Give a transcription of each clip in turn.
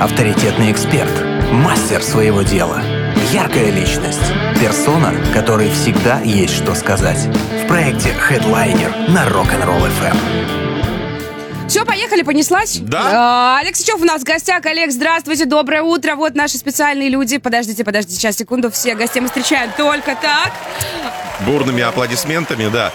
Авторитетный эксперт, мастер своего дела, яркая личность, персона, которой всегда есть что сказать. В проекте Headliner на Rock'n'Roll FM. Все, поехали, понеслась? Да. А, Олег Сычев у нас в гостях. Олег, здравствуйте, доброе утро. Вот наши специальные люди. Подождите, подождите, сейчас, секунду. Все гостей мы встречаем только так. Бурными аплодисментами, да.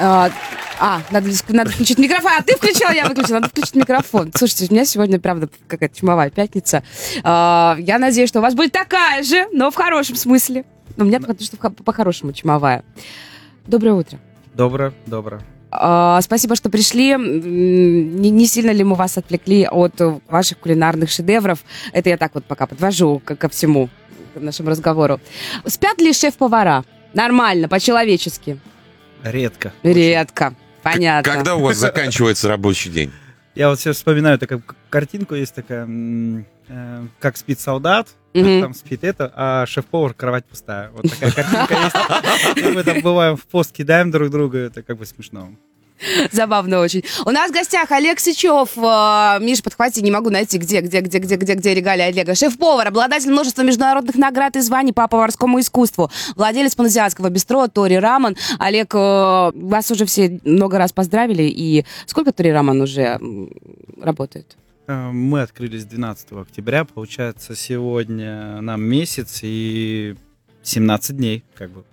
А, а, надо, надо включить микрофон. А ты включила, я выключила. Надо включить микрофон. Слушайте, у меня сегодня, правда, какая-то чумовая пятница. А, я надеюсь, что у вас будет такая же, но в хорошем смысле. У меня потому что по-хорошему чумовая. Доброе утро. Доброе, доброе. А, Спасибо, что пришли. Не, не сильно ли мы вас отвлекли от ваших кулинарных шедевров? Это я так вот пока подвожу ко, ко всему к нашему разговору. Спят ли шеф-повара? Нормально, по-человечески. Редко. Редко. Понятно. Когда у вас заканчивается рабочий день? Я вот все вспоминаю, такая картинку есть такая, э, как спит солдат, там спит это, а шеф-повар кровать пустая. Вот такая картинка есть. И Мы там бываем в пост кидаем друг друга, это как бы смешно. Забавно очень. У нас в гостях Олег Сычев. Э, Миш, подхвати, не могу найти, где, где, где, где, где, где регалия Олега. Шеф-повар, обладатель множества международных наград и званий по поварскому искусству. Владелец паназиатского бистро Тори Рамон. Олег, э, вас уже все много раз поздравили. И сколько Тори Рамон уже работает? Э, Мы открылись 12 октября, получается, сегодня нам месяц и 17 дней, как бы.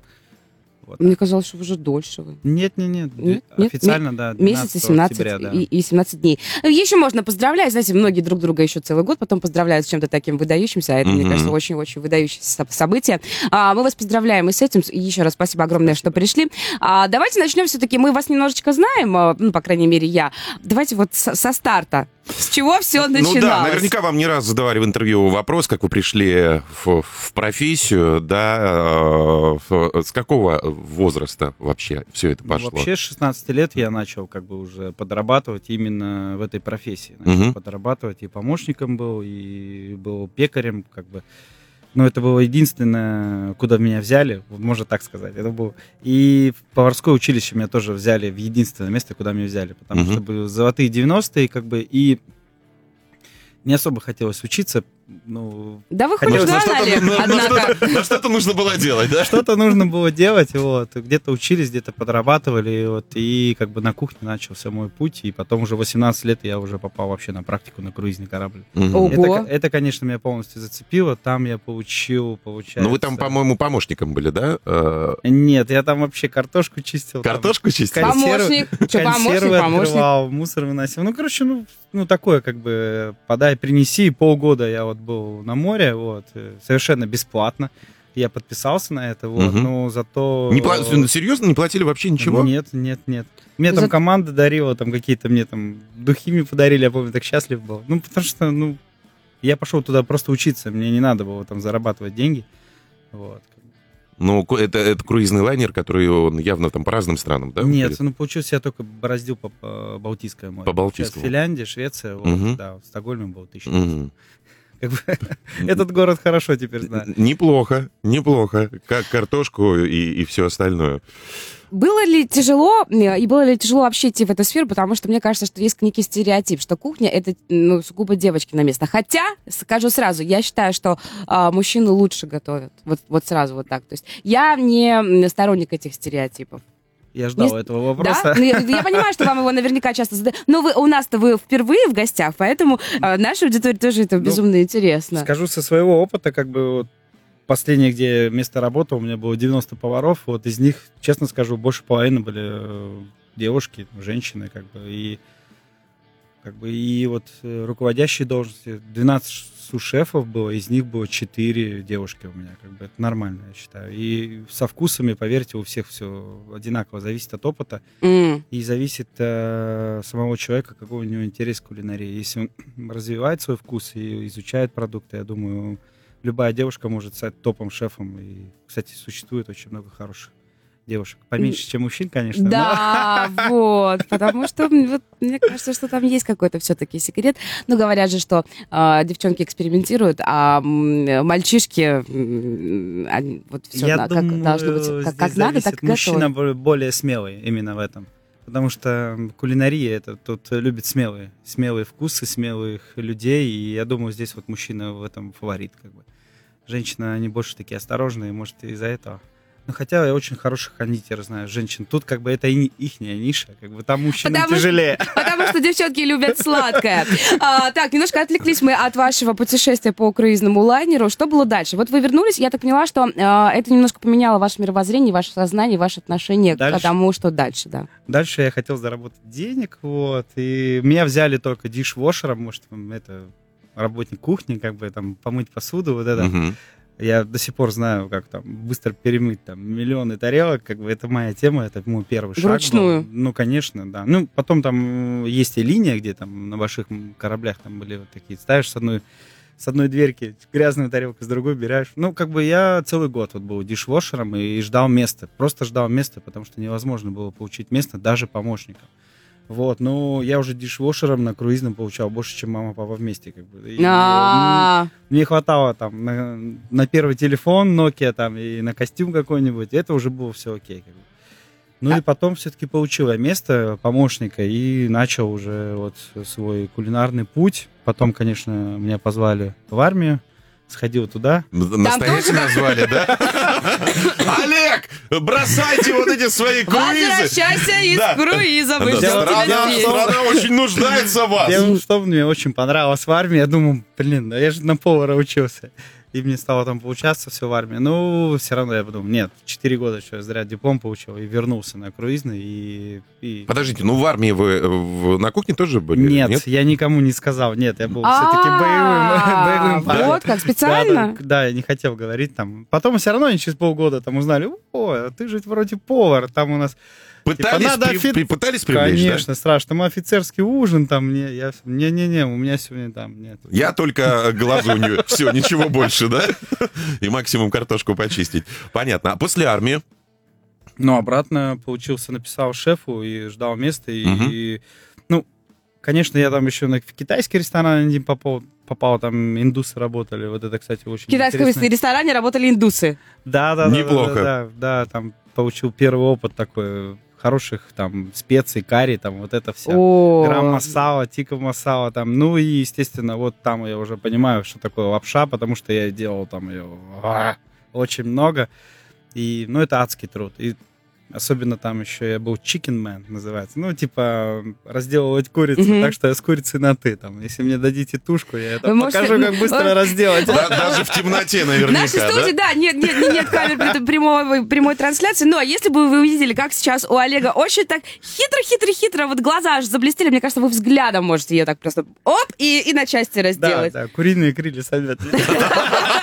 Вот. Мне казалось, что уже дольше вы. Нет, нет, нет, Нет? Нет? официально, да, 12 Месяц и 17, октября, да. и, и 17 дней. Еще можно поздравлять. Знаете, многие друг друга еще целый год потом поздравляют с чем-то таким выдающимся. А это, мне Мгм. кажется, очень-очень выдающееся со- событие. А, мы вас поздравляем и с этим. И еще раз спасибо огромное, что пришли. А, давайте начнем все-таки. Мы вас немножечко знаем, а, ну, по крайней мере, я. Давайте вот со, со старта. С чего все начиналось? Ну да, наверняка вам не раз задавали в интервью вопрос, как вы пришли в, в профессию, да, э, с какого возраста вообще все это Ну, пошло? вообще, с 16 лет я начал как бы уже подрабатывать именно в этой профессии. Начал Мгм. подрабатывать и помощником был, и был пекарем, как бы. Но это было единственное, куда меня взяли, можно так сказать. Это было... И в поварское училище меня тоже взяли в единственное место, куда меня взяли, потому Мгм. что были золотые 90-е, как бы, и не особо хотелось учиться, ну, Да вы хоть на знали, что-то, на- на однако. что-то- на что-то нужно было делать, да? что-то нужно было делать, вот, где-то учились, где-то подрабатывали, вот, и как бы на кухне начался мой путь, и потом уже 18 лет я уже попал вообще на практику на круизный корабль. Мгм. Ого. Это, это, конечно, меня полностью зацепило, там я получил, получается... Ну вы там, по-моему, помощником были, да? Э, Нет, я там вообще картошку чистил. там Картошку чистили? Консервы- Помощник. Что, помощник, помощник. открывал, мусор выносил. Ну, короче, ну, ну, такое, как бы, подай, принеси. Полгода я вот был на море, вот, э, совершенно бесплатно. Я подписался на это, вот, Мгм. но зато... Не пла- Серьезно, не платили вообще ничего? Нет, нет, нет. Мне там За- команда дарила, там какие-то мне там духи мне подарили, я помню, так счастлив был. Ну, потому что, ну, я пошел туда просто учиться, мне не надо было там зарабатывать деньги. Вот. Ну, это, это круизный лайнер, который он явно там по разным странам, да? Нет, ну, получился я только бороздил по, по Балтийское море. По Балтийскому. Сейчас Финляндия, Швеция, вот, Мгм. да, в Стокгольме был тысяча. Мгм. Как бы, этот город хорошо теперь знаю. Неплохо, неплохо. Как картошку и, и все остальное. Было ли тяжело, э, и было ли тяжело вообще идти в эту сферу, потому что мне кажется, что есть некий стереотип, что кухня — это ну, сугубо девочки на место. Хотя, скажу сразу, я считаю, что а, мужчины лучше готовят. Вот, вот сразу вот так. То есть я не сторонник этих стереотипов. Я ждал Есть- этого Да? вопроса. Ну, Я, я понимаю, что вам его наверняка часто задают. Но вы, у нас-то вы впервые в гостях, поэтому а, нашей аудитории тоже это Ну, безумно интересно. Скажу со своего опыта, как бы вот последнее, где место работы, у меня было 90 поваров, вот из них, честно скажу, больше половины были э, девушки, женщины, как бы, и как бы и вот э, руководящие должности, 12 сушефов было, из них было 4 девушки у меня, как бы это нормально, я считаю. И со вкусами, поверьте, у всех все одинаково, зависит от опыта. М. И зависит э, самого человека, какой у него интерес к кулинарии. Если он развивает свой вкус и изучает продукты, я думаю, любая девушка может стать топом шефом. И, кстати, существует очень много хороших девушек. Поменьше, чем мужчин, конечно. но- Да, вот, потому что вот, мне кажется, что там есть какой-то все-таки секрет. Ну, говорят же, что а, девчонки экспериментируют, а мальчишки, они вот все Я как думаю, должно быть, как, как надо, так Мужчина готовы. бо- более смелый именно в этом. Потому что кулинария это тут любит смелые, смелые вкусы, смелых людей. И я думаю, здесь вот мужчина в этом фаворит. Как бы. Женщина, они больше такие осторожные, может, из-за этого. Ну, хотя я очень хороших кондитеров знаю, женщин. Тут как бы это и их ниша, как бы там мужчинам Потому тяжелее. Что, потому что девчонки любят сладкое. А, так, немножко отвлеклись мы от вашего путешествия по круизному лайнеру. Что было дальше? Вот вы вернулись, я так поняла, что а, это немножко поменяло ваше мировоззрение, ваше сознание, ваше отношение Дальше? к тому, что дальше, да. Дальше я хотел заработать денег, вот, и меня взяли только дишвошером, может, это работник кухни, как бы там помыть посуду, вот это. Мгм. Я до сих пор знаю, как там быстро перемыть там миллионы тарелок, как бы это моя тема, это мой первый шаг. Вручную? Ну, конечно, да. Ну, потом там есть и линия, где там на больших кораблях там были вот такие, ставишь с одной с одной дверки грязную тарелку, с другой берешь. Ну, как бы я целый год вот был дишвошером и ждал места. Просто ждал места, потому что невозможно было получить место даже помощником. Вот, ну, я уже дишвошером на круизном получал больше, чем мама, папа вместе, как бы. И, А, мне хватало там на, на первый телефон Nokia там и на костюм какой-нибудь. Это уже было все окей. как бы. Ну А- и потом все-таки получил я место помощника и начал уже вот свой кулинарный путь. Потом, конечно, меня позвали в армию, сходил туда. Настоящий назвали, да? Олег, бросайте вот эти свои круизы. Возвращайся из Да. круиза, мы Да, ждем тебя Страна, здесь. страна очень нуждается в вас. Дело в том, мне очень понравилось в армии. Я думаю, блин, да я же на повара учился. И мне стало там получаться все в армии. Ну, все равно я подумал, нет, 4 года что я зря диплом получил и вернулся на круизный. И, и... Подождите, ну в армии вы э, в- на кухне тоже были? Нет, я никому не сказал. Нет, я был все-таки А, боевым. боевым парнем. Вот как, специально? Да, да, я не хотел говорить там. Потом все равно они через полгода там узнали, о, ты же вроде повар, там у нас... Пытались, Типа, при- офи- при- пытались привлечь, да? Конечно, страшно. Там офицерский ужин, там мне, я, не-не-не, у меня сегодня там нет. Я только глазунью. Все, ничего больше, да? И максимум картошку почистить. Понятно. А после армии? Но обратно получился, написал шефу и ждал места. И, Мгм. и, ну, конечно, я там еще на в китайский ресторан один попал, попал, там индусы работали. Вот это, кстати, очень В китайском интересно. ресторане работали индусы. Да, да, да, Неплохо. Да, да, да, там получил первый опыт такой хороших там специй, карри, там вот это все. О, Грамм масала, тика масала там. Ну и, естественно, вот там я уже понимаю, что такое лапша, потому что я делал там ее а, очень много. И, ну, это адский труд. И особенно там еще я был chicken man, называется. Ну, типа, разделывать курицу, Мгм. так что я с курицей на ты. Там. Если мне дадите тушку, я это Вы можете- покажу, как быстро разделать. Да- Даже в темноте В нашей наверняка, студии, да? да, нет, нет, нет, камер прямой, трансляции, но если бы вы увидели, как сейчас у Олега очень так хитро-хитро-хитро, вот глаза аж заблестели, мне кажется, вы взглядом можете ее так просто оп, и, и на части Да, разделать. да, куриные крылья советую.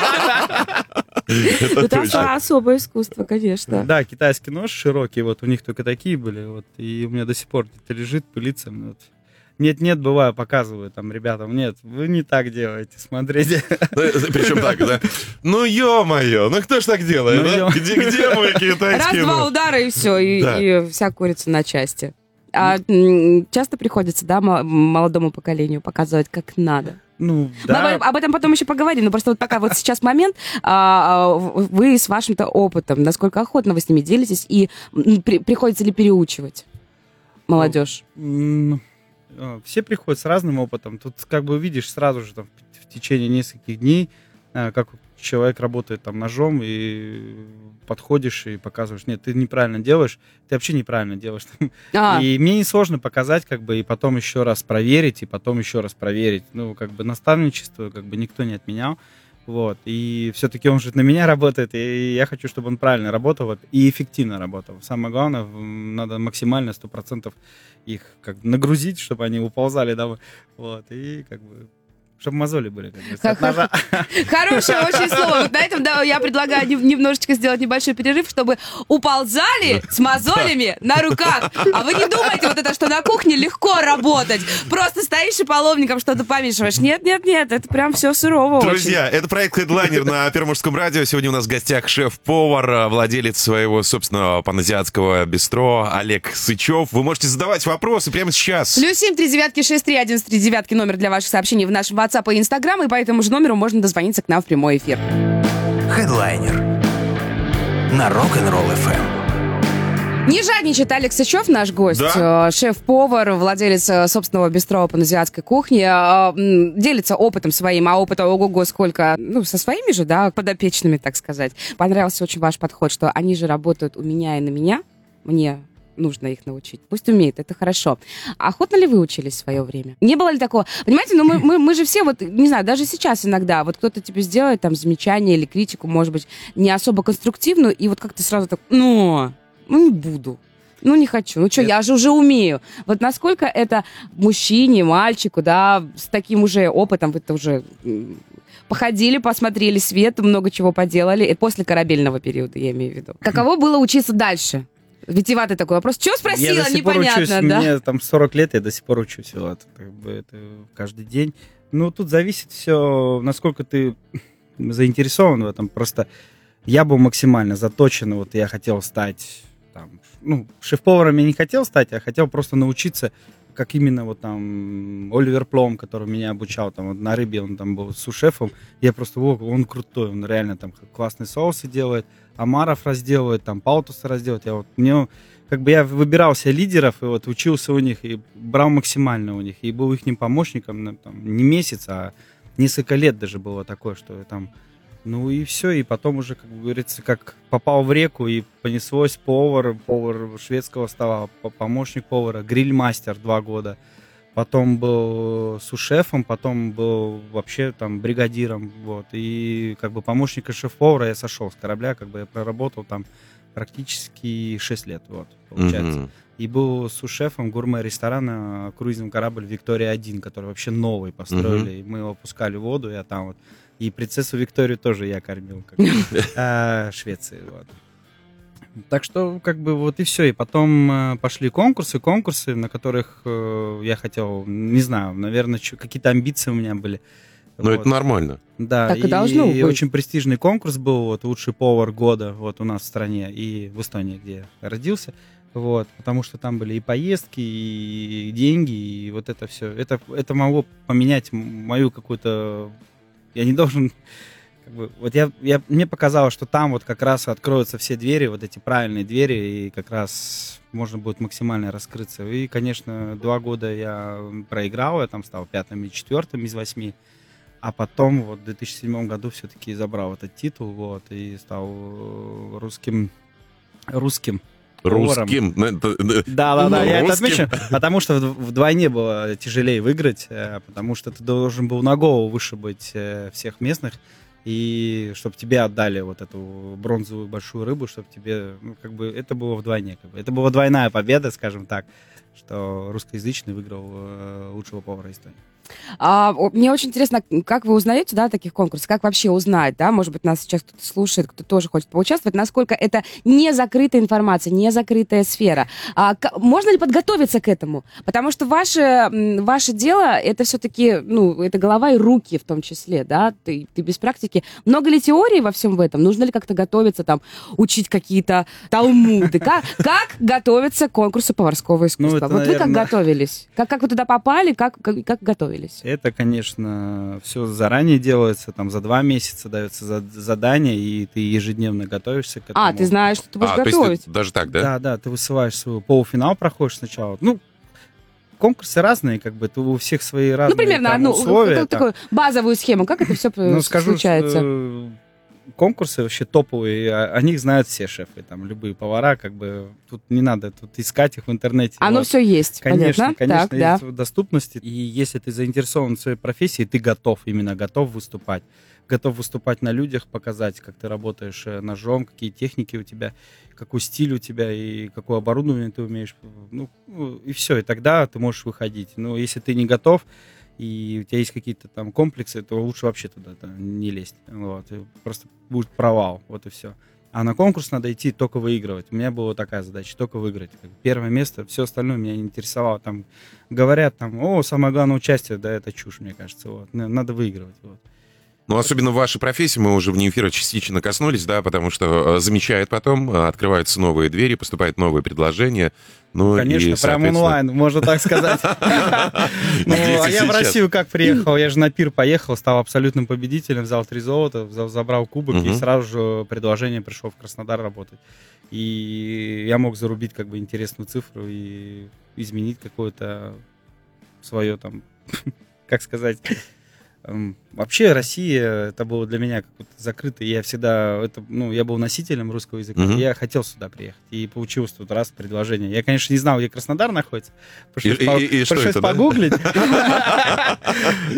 Это особое искусство, конечно. Да, китайский нож широкий, вот у них только такие были, вот, и у меня до сих пор это лежит, пылится. ну, вот. Нет-нет, бываю, показываю там ребятам, нет, вы не так делаете, смотрите. Причем так, да? Ну, ё-моё, ну кто ж так делает, Ну, да? Где, где мой китайский Раз-два удара, и все, и, Да. и вся курица на части. А часто приходится, да, мо- молодому поколению показывать, как надо. Ну, Мы да, об, об этом потом еще поговорим, но просто вот пока вот сейчас момент, а, а, вы с вашим-то опытом, насколько охотно вы с ними делитесь, и при- приходится ли переучивать молодежь? э, все приходят с разным опытом. Тут как бы видишь сразу же там, в течение нескольких дней, как человек работает там ножом, и подходишь и показываешь, нет, ты неправильно делаешь, ты вообще неправильно делаешь. А, И мне несложно показать, как бы, и потом еще раз проверить, и потом еще раз проверить. Ну, как бы наставничество, как бы никто не отменял. Вот. И все-таки он же на меня работает, и я хочу, чтобы он правильно работал и эффективно работал. Самое главное, надо максимально 100% их как бы нагрузить, чтобы они уползали домой. Вот. И как бы чтобы мозоли были, как бы, от ножа. Хорошее очень слово. Вот на этом да, я предлагаю нем- немножечко сделать небольшой перерыв, чтобы уползали с мозолями на руках. А вы не думайте вот это, что на кухне легко работать. Просто стоишь и половником что-то помешиваешь. Нет, нет, нет, это прям все сурово очень. Друзья, это проект Headliner на Первом мужском радио. Сегодня у нас в гостях шеф-повар, э, владелец своего собственного паназиатского бистро Олег Сычев. Вы можете задавать вопросы прямо сейчас. Плюс семь, три девятки, шесть, три, один, три девятки номер для ваших сообщений в нашем WhatsApp и Instagram, и по этому же номеру можно дозвониться к нам в прямой эфир. Хедлайнер на Rock'n'Roll FM. Не жадничает Алекс Сычев, наш гость, Да? э, шеф-повар, владелец э, собственного бистро паназиатской кухни, э, делится опытом своим, а опыта ого-го сколько, ну, со своими же, да, подопечными, так сказать. Понравился очень ваш подход, что они же работают у меня и на меня, мне нужно их научить. Пусть умеют, это хорошо. А охотно ли вы учились в свое время? Не было ли такого? Понимаете, ну мы, мы, мы же все, вот, не знаю, даже сейчас иногда, вот кто-то тебе сделает там замечание или критику, может быть, не особо конструктивную, и вот как-то сразу так, ну, ну не буду. Ну, не хочу. Ну, что, я же уже умею. Вот насколько это мужчине, мальчику, да, с таким уже опытом, вы-то уже походили, посмотрели свет, много чего поделали. Это после корабельного периода, я имею в виду. Каково было учиться дальше? Витиватый такой вопрос. Я спросила? до сих пор Непонятно, учусь, да? мне там 40 лет, я до сих пор учусь. Вот, как бы это каждый день. Ну, тут зависит все, насколько ты заинтересован в этом. Просто я был максимально заточен, вот я хотел стать там, ну, шеф-поваром я не хотел стать, а хотел просто научиться, как именно вот там Оливер Плом, который меня обучал, там вот на рыбе он там был сушефом, я просто, о, он крутой, он реально там классные соусы делает, омаров разделывает, там паутуса разделывает, я вот, мне как бы я выбирал себе лидеров и вот учился у них и брал максимально у них и был их помощником ну, там, не месяц, а несколько лет даже было такое, что там ну и все, и потом уже, как говорится, как попал в реку и понеслось повар, повар шведского стола, по- помощник повара, гриль-мастер два года. Потом был сушефом, потом был вообще там бригадиром, вот. И как бы помощника шеф-повара я сошел с корабля, как бы я проработал там практически 6 лет, вот, получается. Мгм. И был сушефом гурме-ресторана круизный корабль «Виктория-1», который вообще новый построили. И мы его пускали в воду, я там вот. И принцессу Викторию тоже я кормил, как а, Швеции, вот. Так что, как бы, вот и все. И потом э, пошли конкурсы, конкурсы, на которых э, я хотел, не знаю, наверное, какие-то амбиции у меня были. Ну, Вот. это нормально. Да, Так и должно быть. очень престижный конкурс был, вот, лучший повар года вот у нас в стране и в Эстонии, где я родился. Вот, потому что там были и поездки, и деньги, и вот это все. Это, это могло поменять мою какую-то... Я не должен... как бы, вот я, я, мне показалось, что там вот как раз откроются все двери, вот эти правильные двери, и как раз можно будет максимально раскрыться. И, конечно, два года я проиграл, я там стал пятым и четвертым из восьми. А потом вот в 2007 году все-таки забрал этот титул, вот, и стал э, русским, русским. Русским. Ну, Да, да, да, я это отмечу, потому что вд- вдвойне было тяжелее выиграть, э, потому что ты должен был на голову выше быть э, всех местных, и чтобы тебе отдали вот эту бронзовую большую рыбу, чтобы тебе, ну, как бы, это было вдвойне, как бы. это была двойная победа, скажем так, что русскоязычный выиграл э, лучшего повара Эстонии. А, мне очень интересно, как вы узнаете, да, таких конкурсов, как вообще узнать, да, может быть, нас сейчас кто-то слушает, кто тоже хочет поучаствовать, насколько это не закрытая информация, не закрытая сфера. А, можно ли подготовиться к этому? Потому что ваше, ваше дело, это все-таки, ну, это голова и руки в том числе, да, ты, ты без практики. Много ли теории во всем в этом? Нужно ли как-то готовиться, там, учить какие-то талмуды? Как, как готовиться к конкурсу поварского искусства? это, вот вы как наверное- готовились? Как, как вы туда попали? Как, как, как готовились? Это, конечно, все заранее делается, там за два месяца дается за- задание, и ты ежедневно готовишься к этому. А, ты знаешь, что ты будешь А, то есть готовить. ты даже так, да? Да, да, ты высылаешь свой полуфинал, проходишь сначала. Ну, конкурсы разные, как бы, ты у всех свои разные ну, примерно, там, ну, условия. там. такую базовую схему. Как это все Ну, скажу, случается? что конкурсы вообще топовые, о них знают все шефы, там, любые повара, как бы, тут не надо тут искать их в интернете. Оно Вот. все есть, Конечно, понятно? конечно, так, да. есть в доступности. И если ты заинтересован в своей профессии, ты готов, именно готов выступать. Готов выступать на людях, показать, как ты работаешь э, ножом, какие техники у тебя, какой стиль у тебя и какое оборудование ты умеешь. Ну, и все, и тогда ты можешь выходить. Но если ты не готов, и у тебя есть какие-то там комплексы, то лучше вообще туда не лезть. Вот, просто будет провал, вот и все. А на конкурс надо идти только выигрывать. У меня была такая задача, только выиграть. Первое место, все остальное меня не интересовало. Там говорят, там, о, самое главное участие, да, это чушь, мне кажется. Вот. Надо выигрывать. Вот. Ну, особенно в вашей профессии мы уже вне эфира частично коснулись, да, потому что э, замечают потом, э, открываются новые двери, поступают новые предложения. Ну, Конечно, и, прям онлайн, можно так сказать. Ну, а я в. Россию как приехал? Я же на пир поехал, стал абсолютным победителем, взял три золота, забрал кубок, и сразу же предложение пришел в Краснодар работать. И я мог зарубить как бы интересную цифру и изменить какое-то свое там, как сказать, вообще Россия, это было для меня как-то закрыто. Я всегда, это, ну, я был носителем русского языка. Мгм. Я хотел сюда приехать. И получилось тут раз предложение. Я, конечно, не знал, где Краснодар находится. Пришлось, И- по- и- и что пришлось это, да? погуглить.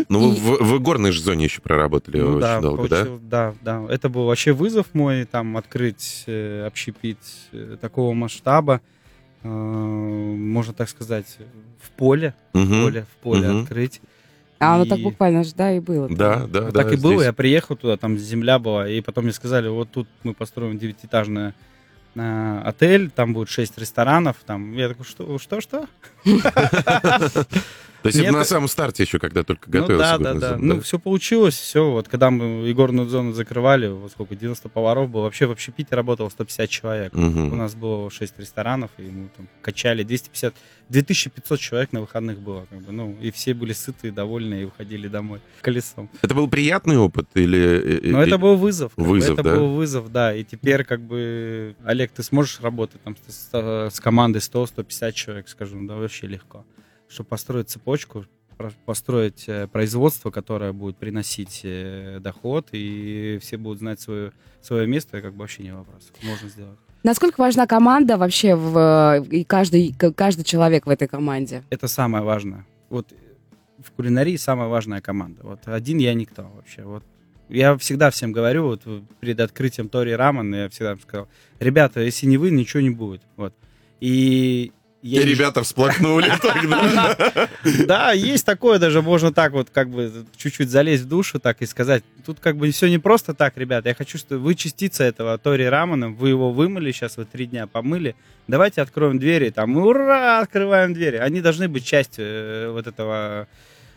Ну, вы в, горной же зоне еще проработали Ну очень да, долго, да? получил- да, да. Это был вообще вызов мой, там, открыть э, общепит э, такого масштаба, э, можно так сказать, в поле, в поле, в поле открыть. А оно И- так буквально же, да, и было. Да, да, Вот да. так и было, здесь. я приехал туда, там земля была, и потом мне сказали, вот тут мы построим девятиэтажный э, отель, там будет шесть ресторанов, там, я такой, что, что, что? То есть это на э, самом старте еще, когда только Ну готовился. да, да, да. зон, Ну, все получилось, все. Вот когда мы игорную зону закрывали, вот сколько, 90 поваров было. Вообще в общепите работало 150 человек. У нас было 6 ресторанов, и мы там качали 250, 2500 человек на выходных было. Как бы, ну, и все были сыты, довольны и уходили домой колесом. Это был приятный опыт или... Но это был вызов. Вызов, это да? был вызов, да. И теперь, как бы, Олег, ты сможешь работать там с, с командой 100-150 человек, скажем, да, вообще легко. Чтобы построить цепочку, построить э, производство, которое будет приносить э, доход, и все будут знать свое, свое место, как бы вообще не вопрос. Можно сделать. Насколько важна команда вообще в, и каждый, каждый человек в этой команде? Это самое важное. Вот в кулинарии самая важная команда. Вот один я никто вообще. Вот я всегда всем говорю, вот перед открытием Тори Раман, я всегда сказал, ребята, если не вы, ничего не будет. Вот. И я И не- ребята всплакнули тогда. Да, есть такое, даже можно так вот как бы чуть-чуть залезть в душу так и сказать. Тут как бы все не просто так, ребята. Я хочу, чтобы вы частица этого Тори Рамана, вы его вымыли, сейчас вы три дня помыли. Давайте откроем двери, там, ура, открываем двери. Они должны быть частью э, вот этого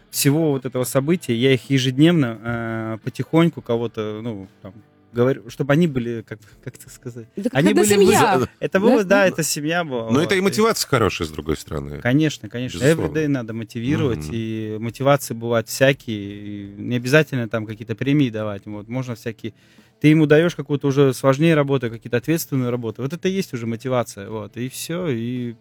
всего вот этого события. Я их ежедневно э, потихоньку кого-то, ну, там, говорю, чтобы они были, как, как это сказать, Это как Они одна были семья. вызов- это было, Да? да, это семья была. Но это и вот. мотивация хорошая, с другой стороны. Конечно, конечно. Безусловно. Everyday надо мотивировать, Мгм. и мотивации бывают всякие. и не обязательно там какие-то премии давать. Вот, можно всякие... Ты ему даешь какую-то уже сложнее работу, какие-то ответственную работу. Вот это и есть уже мотивация. Вот, и все. И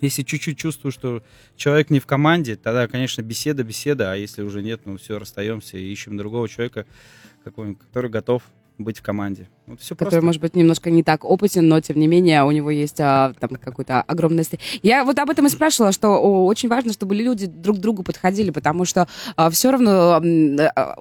если чуть-чуть чувствую, что человек не в команде, тогда, конечно, беседа, беседа. А если уже нет, ну все, расстаемся и ищем другого человека, какого-нибудь, который готов быть в команде. Вот все который, просто. может быть, немножко не так опытен, но, тем не менее, у него есть а, там какой-то огромный... Я вот об этом и спрашивала, что о, очень важно, чтобы люди друг к другу подходили, потому что все равно м, а,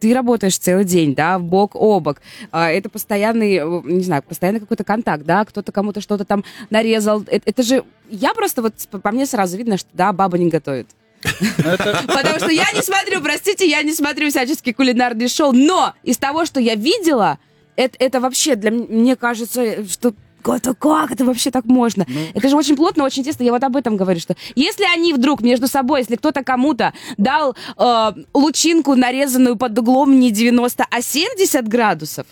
ты работаешь целый день, да, бок о бок. А, это постоянный, э, не знаю, постоянный какой-то контакт, да, кто-то кому-то что-то там нарезал. Это, это же... Я просто вот, по мне сразу видно, что, да, баба не готовит. Потому что я не смотрю, простите, я не смотрю всяческие кулинарные шоу, но из того, что я видела, это, это вообще для мне кажется, что это как это вообще так можно? Ну. Это же очень плотно, очень тесно. Я вот об этом говорю, что если они вдруг между собой, если кто-то кому-то дал э, лучинку, нарезанную под углом не 90, а 70 градусов,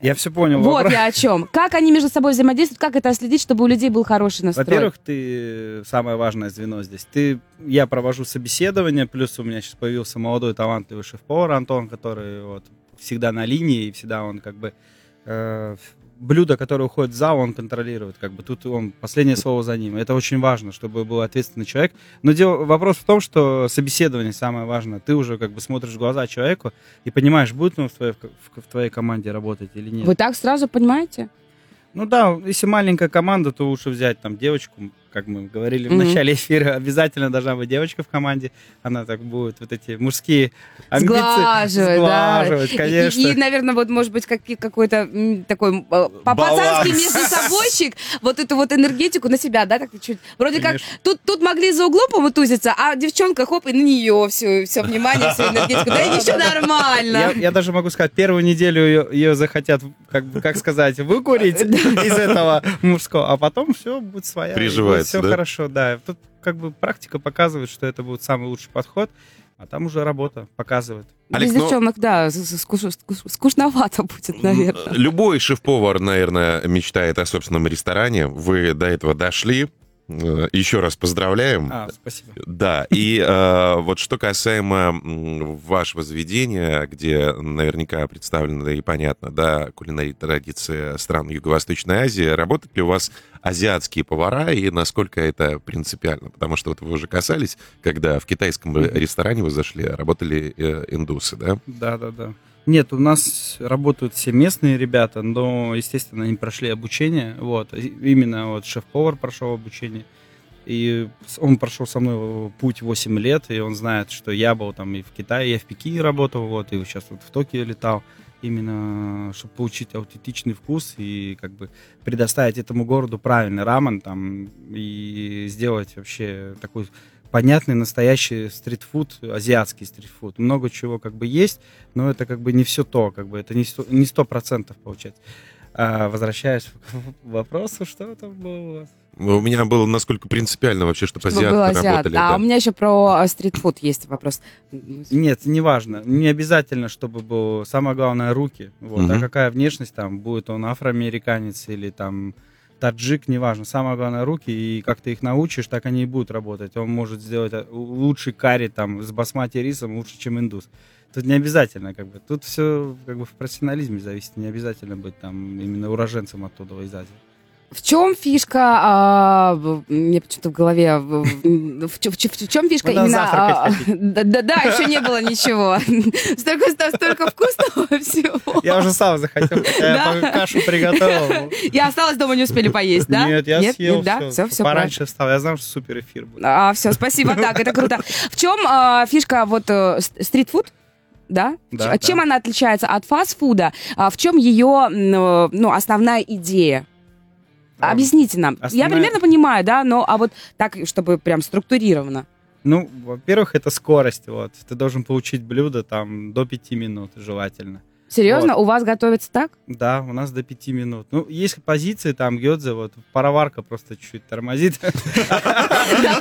Я все понял. вот вопрос. я о чем. Как они между собой взаимодействуют, как это следить, чтобы у людей был хороший настрой? Во-первых, ты самое важное звено здесь. Ты, я провожу собеседование, плюс у меня сейчас появился молодой талантливый шеф-повар Антон, который вот всегда на линии и всегда он как бы э, блюдо, которое уходит в зал, он контролирует. Как бы тут он последнее слово за ним. Это очень важно, чтобы был ответственный человек. Но дело, вопрос в том, что собеседование самое важное. Ты уже как бы смотришь в глаза человеку и понимаешь, будет он в твоей, в, в твоей команде работать или нет. Вы так сразу понимаете? Ну да, если маленькая команда, то лучше взять там девочку, как мы говорили в начале эфира, обязательно должна быть девочка в команде. Она так будет вот эти мужские амбиции Сглаживать, да. сглаживать, И- конечно. И, и, наверное, вот, может быть, как, какой-то такой э, по-пацански между собойчик вот эту вот энергетику на себя, да, так чуть. Вроде Конечно. как тут, тут могли за углом помутузиться, а девчонка, хоп, и на нее все, все внимание, всю энергетику. Да и еще Я, нормально. я даже могу сказать, первую неделю ее, ее захотят, как, как сказать, выкурить из этого мужского, а потом все будет своя. Приживается, Все да? хорошо, да. Тут как бы практика показывает, что это будет самый лучший подход, а там уже работа показывает. Олег, Без но- девчонок, да, скуш- скуш- скучновато будет, наверное. Любой шеф-повар, наверное, мечтает о собственном ресторане. Вы до этого дошли. Э, Еще раз поздравляем. А, спасибо. Да, и э, вот что касаемо вашего заведения, где наверняка представлено и понятно, да, кулинария традиции стран Юго-Восточной Азии, работают ли у вас азиатские повара и насколько это принципиально? Потому что вот вы уже касались, когда в китайском ресторане вы зашли, работали э, индусы, да? Да, да, да. Нет, у нас работают все местные ребята, но, естественно, они прошли обучение. Вот, именно вот шеф-повар прошел обучение. И он прошел со мной путь 8 лет, и он знает, что я был там и в Китае, я в Пекине работал, вот, и сейчас вот в Токио летал, именно чтобы получить аутентичный вкус и как бы предоставить этому городу правильный рамен там и сделать вообще такой понятный настоящий стритфуд, азиатский стритфуд. Много чего как бы есть, но это как бы не все то, как бы это не сто, не сто процентов получается. А, возвращаясь к вопросу, что там было у вас? У меня было насколько принципиально вообще, чтобы Чтобы азиаты был азиат. работали. А да. у меня еще про э, стритфуд есть вопрос. Нет, неважно. Не обязательно, чтобы был... Самое главное, руки. Вот. А Мгм. какая внешность там, будет он афроамериканец или там таджик, неважно. Самое главное, руки, и как ты их научишь, так они и будут работать. Он может сделать э, лучший карри там с басмати рисом лучше, чем индус. Тут не обязательно, как бы. Тут все как бы в профессионализме зависит. Не обязательно быть там именно уроженцем оттуда из Азии. В чем фишка, а, мне почему-то в голове, в, в- в в в чем фишка Куда именно... а? Да, да, да, еще не было ничего. Столько, столько вкусного всего. Я уже сам захотел, я Да. по- кашу приготовил. Я осталась дома, не успели поесть, да? Нет, я съел нет, да, все, все Пораньше встал. Я знал, что супер эфир будет. А, все, спасибо, так, это круто. В чем а, фишка вот э, стритфуд? Да? Да, Чем да. она отличается от фастфуда? А в чем ее ну, основная идея? А, Объясните нам. Я основная- примерно понимаю, да, но а вот так, чтобы прям структурированно. Ну, во-первых, это скорость. Вот. Ты должен получить блюдо там до 5 минут желательно. Серьезно, у вас готовится так? Да, у нас до 5 минут. Ну, есть позиции, там гёдзе, вот пароварка просто чуть-чуть тормозит.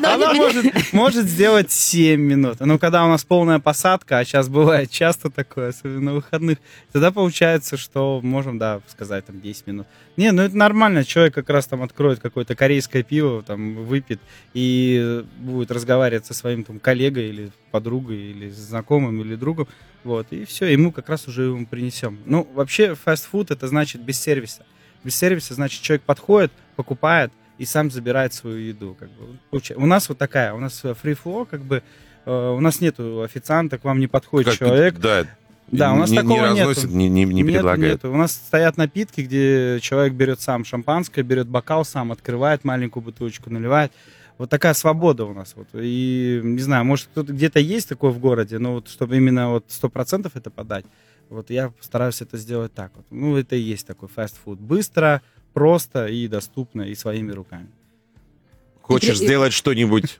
Она может, может сделать 7 минут. Но когда у нас полная посадка, а сейчас бывает часто такое, особенно на выходных, тогда получается, что можем, да, сказать там 10 минут. Не, ну это нормально, человек как раз там откроет какое-то корейское пиво, там выпьет и будет разговаривать со своим там коллегой или подругой, или знакомым, или другом, вот, и все, ему как раз уже ему принесем. Ну, вообще, фастфуд это значит без сервиса. Без сервиса значит человек подходит, покупает и сам забирает свою еду. Как бы. У нас вот такая, у нас free flow, как бы, э, у нас нету официанта, к вам не подходит Как- человек, Да, Да, у нас не, не такого нету. разносит, не, не, не Нету, предлагает. нету. У нас стоят напитки, где человек берет сам шампанское, берет бокал сам, открывает маленькую бутылочку, наливает. Вот такая свобода у нас. Вот. И не знаю, может кто-то где-то есть такое в городе, но вот чтобы именно вот сто процентов это подать, вот я постараюсь это сделать так вот. Ну, это и есть такой фастфуд. Быстро, просто и доступно, и своими руками. Хочешь И- и- сделать что-нибудь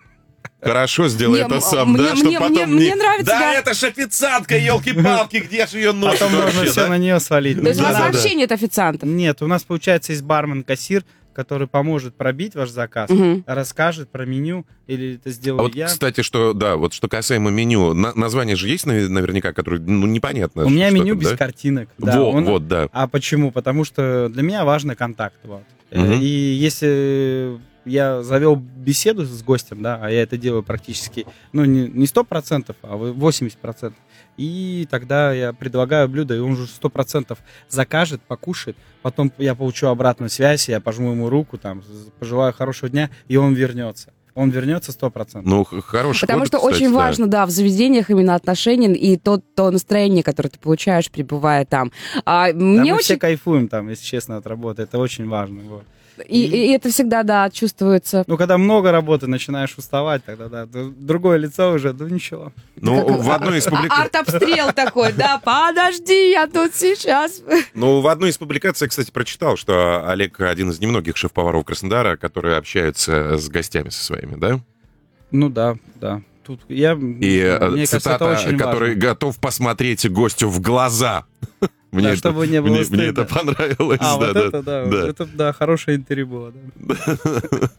хорошо, сделай Не, это сам, мне- да? Мне- потом мне- не- мне нравится, Да, да. это ж официантка, елки-палки, где же ее носит Потом можно вообще, все да? на нее свалить. То есть у вас Да-да-да. вообще нет официантов? Нет, у нас, получается, есть бармен-кассир, который поможет пробить ваш заказ, Мгм. расскажет про меню, или это А сделаю вот, я. кстати, что, да, вот что касаемо меню, на- название же есть наве- наверняка, которое, ну, непонятно. У меня меню там, без да? картинок. да. Во, Он- вот, да. А почему? Потому что для меня важный контакт. Вот. Мгм. И если я завел беседу с гостем, да, а я это делаю практически, ну, не, не 100%, а вы- 80%, и тогда я предлагаю блюдо, и он уже 100% закажет, покушает, потом я получу обратную связь, я пожму ему руку, там, пожелаю хорошего дня, и он вернется. Он вернется 100%. Ну, хороший Потому ход, что кстати, очень да. важно, да, в заведениях именно отношения и то, то настроение, которое ты получаешь, пребывая там. А, Да, мне мы все очень... кайфуем там, если честно, от работы. Это очень важно. вот. И, и это всегда, да, чувствуется. Ну, когда много работы, начинаешь уставать, тогда да, другое лицо уже, ну ничего. Ну, Как- в одной из А- публикаций... Арт-обстрел такой, да, подожди, я тут сейчас. Ну, в одной из публикаций я, кстати, прочитал, что Олег один из немногих шеф-поваров Краснодара, которые общаются с гостями со своими, да? Ну да, да. Тут я, И э, мне кажется, это цитата, очень который важно. готов посмотреть гостю в глаза. Мне, Да, это, чтобы не было мне, мне это понравилось. А, да, вот да. это, да, да. это, да, хорошее интервью было, да.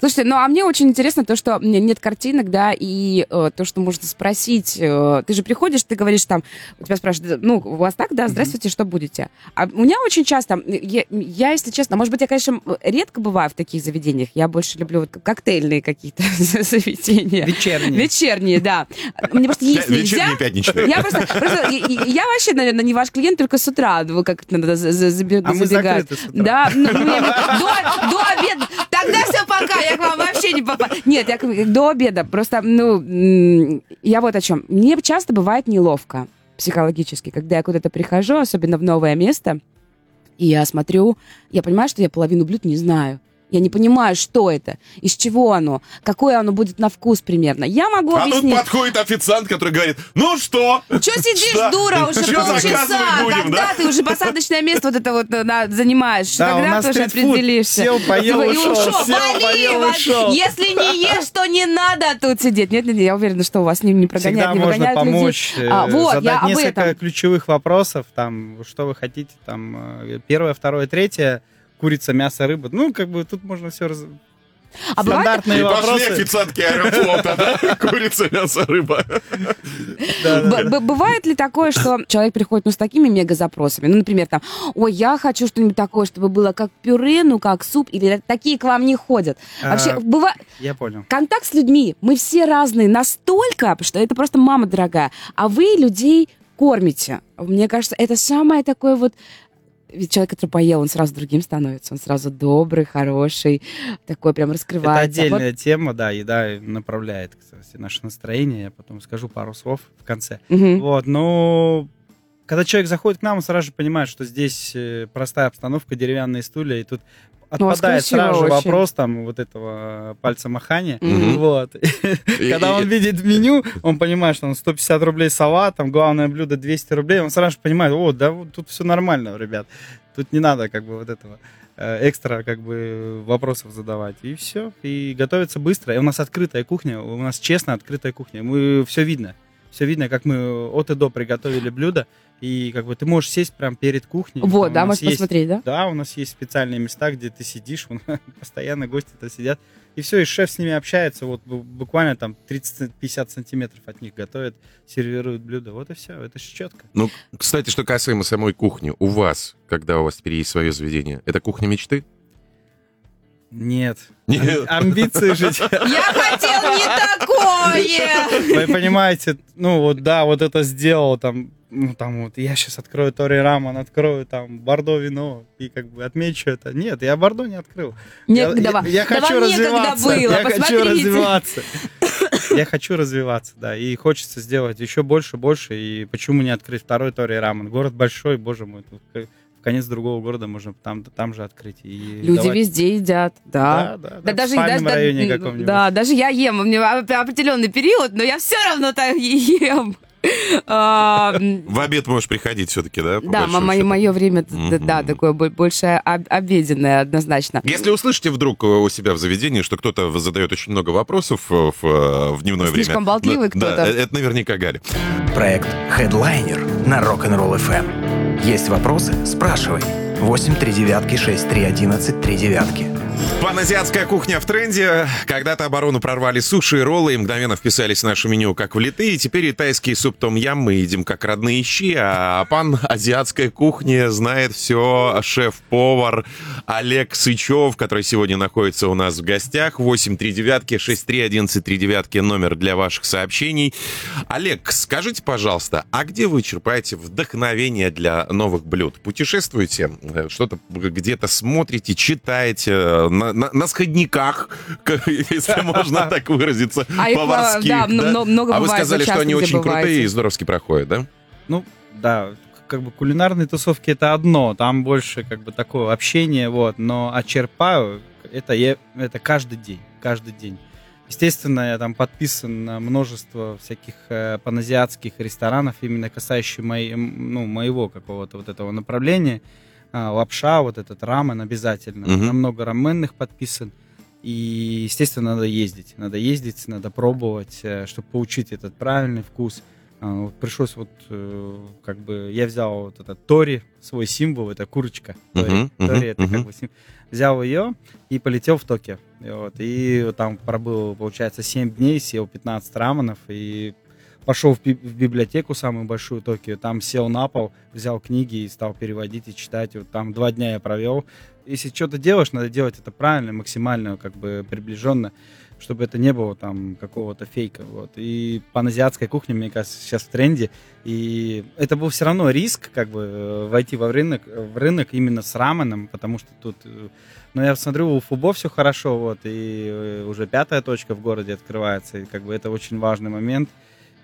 Слушайте, ну а мне очень интересно то, что нет картинок, да, и э, то, что можно спросить. э, ты же приходишь, ты говоришь там, у тебя спрашивают, ну, у вас так, да, здравствуйте, что будете? А у меня очень часто, я, я, если честно, может быть, я, конечно, редко бываю в таких заведениях, я больше люблю вот коктейльные какие-то заведения. Вечерний. Вечерние, да. Мне просто есть нельзя. Вечерний пятничный. Я просто, я вообще, наверное, не ваш клиент, только с утра, как это надо за- за- заби- А мы забегать. закрыты с утра. Да, ну, виду, до, до обеда. Тогда все пока, я к вам вообще не попала. Нет, я до обеда. Просто, ну, я вот о чем. Мне часто бывает неловко психологически, когда я куда-то прихожу, особенно в новое место, и я смотрю, я понимаю, что я половину блюд не знаю. Я не понимаю, что это, из чего оно, какое оно будет на вкус примерно. Я могу А тут объяснить. подходит официант, который говорит, ну что? Че сидишь, Что? дура, уже Чё полчаса? будем, когда да? ты уже посадочное место вот это вот э, на- занимаешь? Да, у когда нас ты уже стритфуд. определишься? Сел, поел, И ушел, сел, Вали, поел, ушел. Если не ешь, то не надо тут сидеть. Нет, нет, нет, я уверена, что у вас не, не прогоняют, Всегда не можно выгоняют людей. помочь, э, А, вот, задать я об несколько этом. ключевых вопросов, там, что вы хотите, там, э, первое, второе, третье, курица, мясо, рыба. Ну, как бы тут можно все раз... А бывает Стандартные И пошли вопросы. официантки аэрофлота, да? Курица, мясо, рыба. Бывает ли такое, что человек приходит ну, с такими мега-запросами? Ну, например, там, ой, я хочу что-нибудь такое, чтобы было как пюре, ну, как суп, или такие к вам не ходят. Вообще, А, бывает... Я понял. контакт с людьми, мы все разные настолько, что это просто мама дорогая, а вы людей кормите. Мне кажется, это самое такое вот... Ведь человек, который поел, он сразу другим становится. Он сразу добрый, хороший, такой прям Это раскрывается. отдельная тема, да, еда направляет, кстати, наше настроение. Я потом скажу пару слов в конце. Вот. Мгм. Вот, но когда человек заходит к нам, он сразу же понимает, что здесь э, простая обстановка, деревянные стулья, и тут Ну, отпадает красиво сразу же очень. вопрос там вот этого пальца махания. Мгм. Вот. И- Когда он видит меню, он понимает, что он 150 рублей салат, там главное блюдо 200 рублей, он сразу же понимает, о, да, вот тут все нормально, ребят. Тут не надо как бы вот этого э, экстра как бы вопросов задавать. И все. И готовится быстро. И у нас открытая кухня, у нас честно открытая кухня. Мы все видно. Все видно, как мы от и до приготовили блюдо. И как бы ты можешь сесть прям перед кухней. Вот, да, у нас можешь есть- посмотреть, да? Да, у нас есть специальные места, где ты сидишь, постоянно гости-то сидят. И все, и шеф с ними общается, вот бу- буквально там 30-50 сантиметров от них готовит, сервирует блюдо. Вот и все, это же четко. Ну, кстати, что касаемо самой кухни, у вас, когда у вас теперь есть свое заведение, это кухня мечты? Нет. Нет. Амбиции жить. Я хотел не такое! Вы понимаете, ну вот да, вот это сделал там, ну там вот я сейчас открою Тори Рамон, открою там Бордо вино и как бы отмечу это. Нет, я Бордо не открыл. Некогда я, вам. я Да хочу некогда развиваться. было, я хочу посмотрите. развиваться. Я хочу развиваться, да, и хочется сделать еще больше, больше. И почему не открыть второй Тори Рамон? Город большой, боже мой, тут в конец другого города можно там, там же открыть. И Люди давать- везде едят, да. Да, да, да, Да, в даже, спальном даже, районе да, каком-нибудь. да, даже я ем, у меня оп- определенный период, но я все равно так ем. В обед можешь приходить все-таки, да? Да, мое, время, да, такое бо- больше об- обеденное однозначно. Если услышите вдруг э, у себя в заведении, что кто-то задает очень много вопросов э, в, э, в дневное время... Слишком болтливый кто-то. Да, это наверняка Галя. Проект Headliner на Rock'n'Roll FM. Есть вопросы? Спрашивай. 8 3 девятки 6 3 11 3 девятки. Паназиатская кухня в тренде. Когда-то оборону прорвали суши и роллы и мгновенно вписались в наше меню как влитые. Теперь и тайский суп том ям мы едим как родные щи, а пан азиатской кухни знает все шеф-повар Олег Сычев, который сегодня находится у нас в гостях. 8 3 девятки 6 3 11 3 девятки номер для ваших сообщений. Олег, скажите, пожалуйста, а где вы черпаете вдохновение для новых блюд? Путешествуете? Э, Что-то где-то смотрите, читаете на, на- на сходниках, если можно так выразиться, А их, поварских, да, да? мно- много А вы сказали, что они очень крутые и здоровски проходят, да? Ну, да, как бы кулинарные тусовки это одно, там больше как бы такое общение, вот, но а черпаю, это, я, это каждый день, каждый день. Естественно, я там подписан на множество всяких э, паназиатских ресторанов, именно касающих моей, ну, моего какого-то вот этого направления. А, лапша, вот этот рамен обязательно. На много раменных подписан. И, естественно, надо ездить. Надо ездить, надо пробовать, чтобы получить этот правильный вкус. А, вот пришлось вот, э, как бы, я взял вот этот Тори, свой символ, это курочка. Тори, мгм, Тори это мгм. как бы сим- Взял ее и полетел в Токио. И, вот, и там пробыл, получается, 7 дней, сел 15 раменов и пошел в, би- в библиотеку самую большую Токио, там сел на пол, взял книги и стал переводить и читать. Вот там два дня я провел. Если что-то делаешь, надо делать это правильно, максимально как бы приближенно, чтобы это не было там какого-то фейка. Вот. И паназиатская кухня, мне кажется, сейчас в тренде. И это был все равно риск, как бы, э, войти во рынок, в рынок именно с раменом, потому что тут... э, Но я смотрю, у Фубо все хорошо, вот, и э, уже пятая точка в городе открывается, и как бы это очень важный момент.